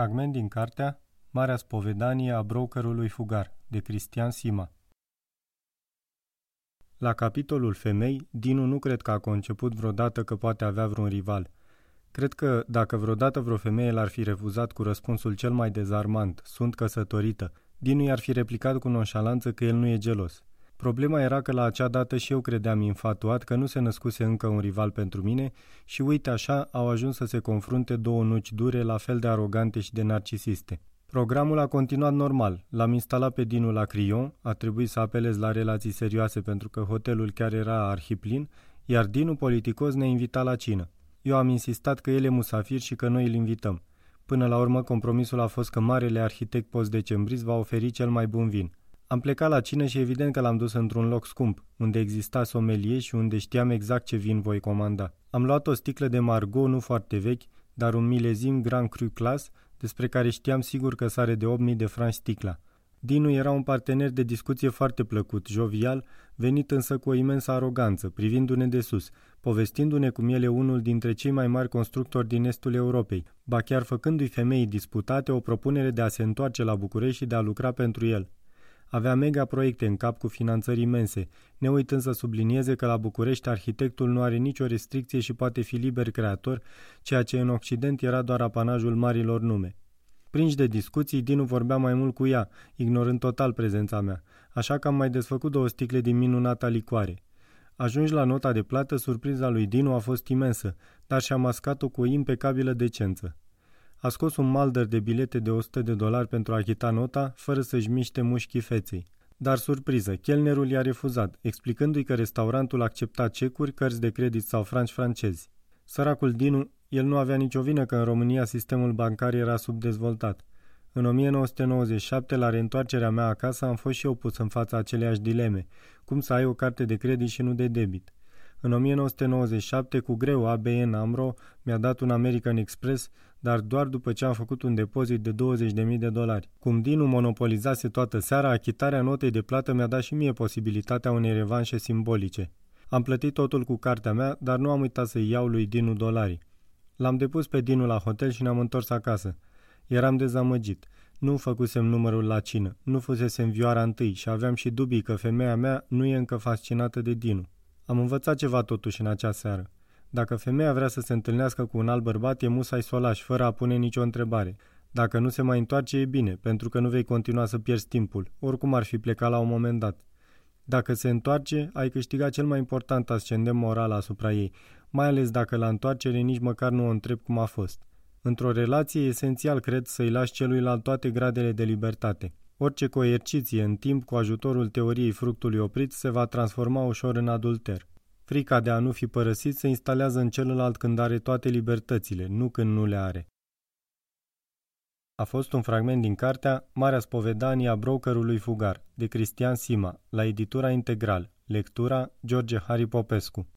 Fragment din cartea Marea spovedanie a brokerului fugar, de Cristian Sima. La capitolul femei, Dinu nu cred că a conceput vreodată că poate avea vreun rival. Cred că, dacă vreodată vreo femeie l-ar fi refuzat cu răspunsul cel mai dezarmant, sunt căsătorită, Dinu i-ar fi replicat cu nonșalanță că el nu e gelos. Problema era că la acea dată și eu credeam infatuat că nu se născuse încă un rival pentru mine și uite așa au ajuns să se confrunte două nuci dure la fel de arogante și de narcisiste. Programul a continuat normal. L-am instalat pe Dinu la Crion, a trebuit să apelez la relații serioase pentru că hotelul chiar era arhiplin, iar Dinu politicos ne invita la cină. Eu am insistat că el e musafir și că noi îl invităm. Până la urmă, compromisul a fost că marele arhitect post-decembris va oferi cel mai bun vin. Am plecat la cină și evident că l-am dus într-un loc scump, unde exista somelie și unde știam exact ce vin voi comanda. Am luat o sticlă de Margot nu foarte vechi, dar un milezim Grand Cru Class, despre care știam sigur că sare de 8000 de franci sticla. Dinu era un partener de discuție foarte plăcut, jovial, venit însă cu o imensă aroganță, privindu-ne de sus, povestindu-ne cum el e unul dintre cei mai mari constructori din estul Europei, ba chiar făcându-i femeii disputate o propunere de a se întoarce la București și de a lucra pentru el. Avea mega proiecte în cap cu finanțări imense, ne uitând să sublinieze că la București arhitectul nu are nicio restricție și poate fi liber creator, ceea ce în Occident era doar apanajul marilor nume. Prinși de discuții, Dinu vorbea mai mult cu ea, ignorând total prezența mea, așa că am mai desfăcut două sticle din minunata licoare. Ajungi la nota de plată, surpriza lui Dinu a fost imensă, dar și-a mascat-o cu o impecabilă decență. A scos un malder de bilete de 100 de dolari pentru a achita nota, fără să-și miște mușchii feței. Dar surpriză, chelnerul i-a refuzat, explicându-i că restaurantul accepta cecuri, cărți de credit sau franci francezi. Săracul Dinu, el nu avea nicio vină că în România sistemul bancar era subdezvoltat. În 1997, la reîntoarcerea mea acasă, am fost și eu pus în fața aceleiași dileme, cum să ai o carte de credit și nu de debit. În 1997, cu greu, ABN AMRO mi-a dat un American Express, dar doar după ce am făcut un depozit de 20.000 de dolari. Cum Dinu monopolizase toată seara, achitarea notei de plată mi-a dat și mie posibilitatea unei revanșe simbolice. Am plătit totul cu cartea mea, dar nu am uitat să-i iau lui Dinu dolari. L-am depus pe Dinu la hotel și ne-am întors acasă. Eram dezamăgit. Nu făcusem numărul la cină, nu fusesem vioara întâi și aveam și dubii că femeia mea nu e încă fascinată de Dinu. Am învățat ceva totuși în acea seară. Dacă femeia vrea să se întâlnească cu un alt bărbat, e musai să o lași, fără a pune nicio întrebare. Dacă nu se mai întoarce, e bine, pentru că nu vei continua să pierzi timpul, oricum ar fi plecat la un moment dat. Dacă se întoarce, ai câștigat cel mai important ascendent moral asupra ei, mai ales dacă la întoarcere nici măcar nu o întreb cum a fost. Într-o relație e esențial, cred, să-i lași celuilalt toate gradele de libertate. Orice coerciție în timp cu ajutorul teoriei fructului oprit se va transforma ușor în adulter. Frica de a nu fi părăsit se instalează în celălalt când are toate libertățile, nu când nu le are. A fost un fragment din cartea Marea spovedanie a brokerului fugar, de Cristian Sima, la editura Integral, lectura George Harry Popescu.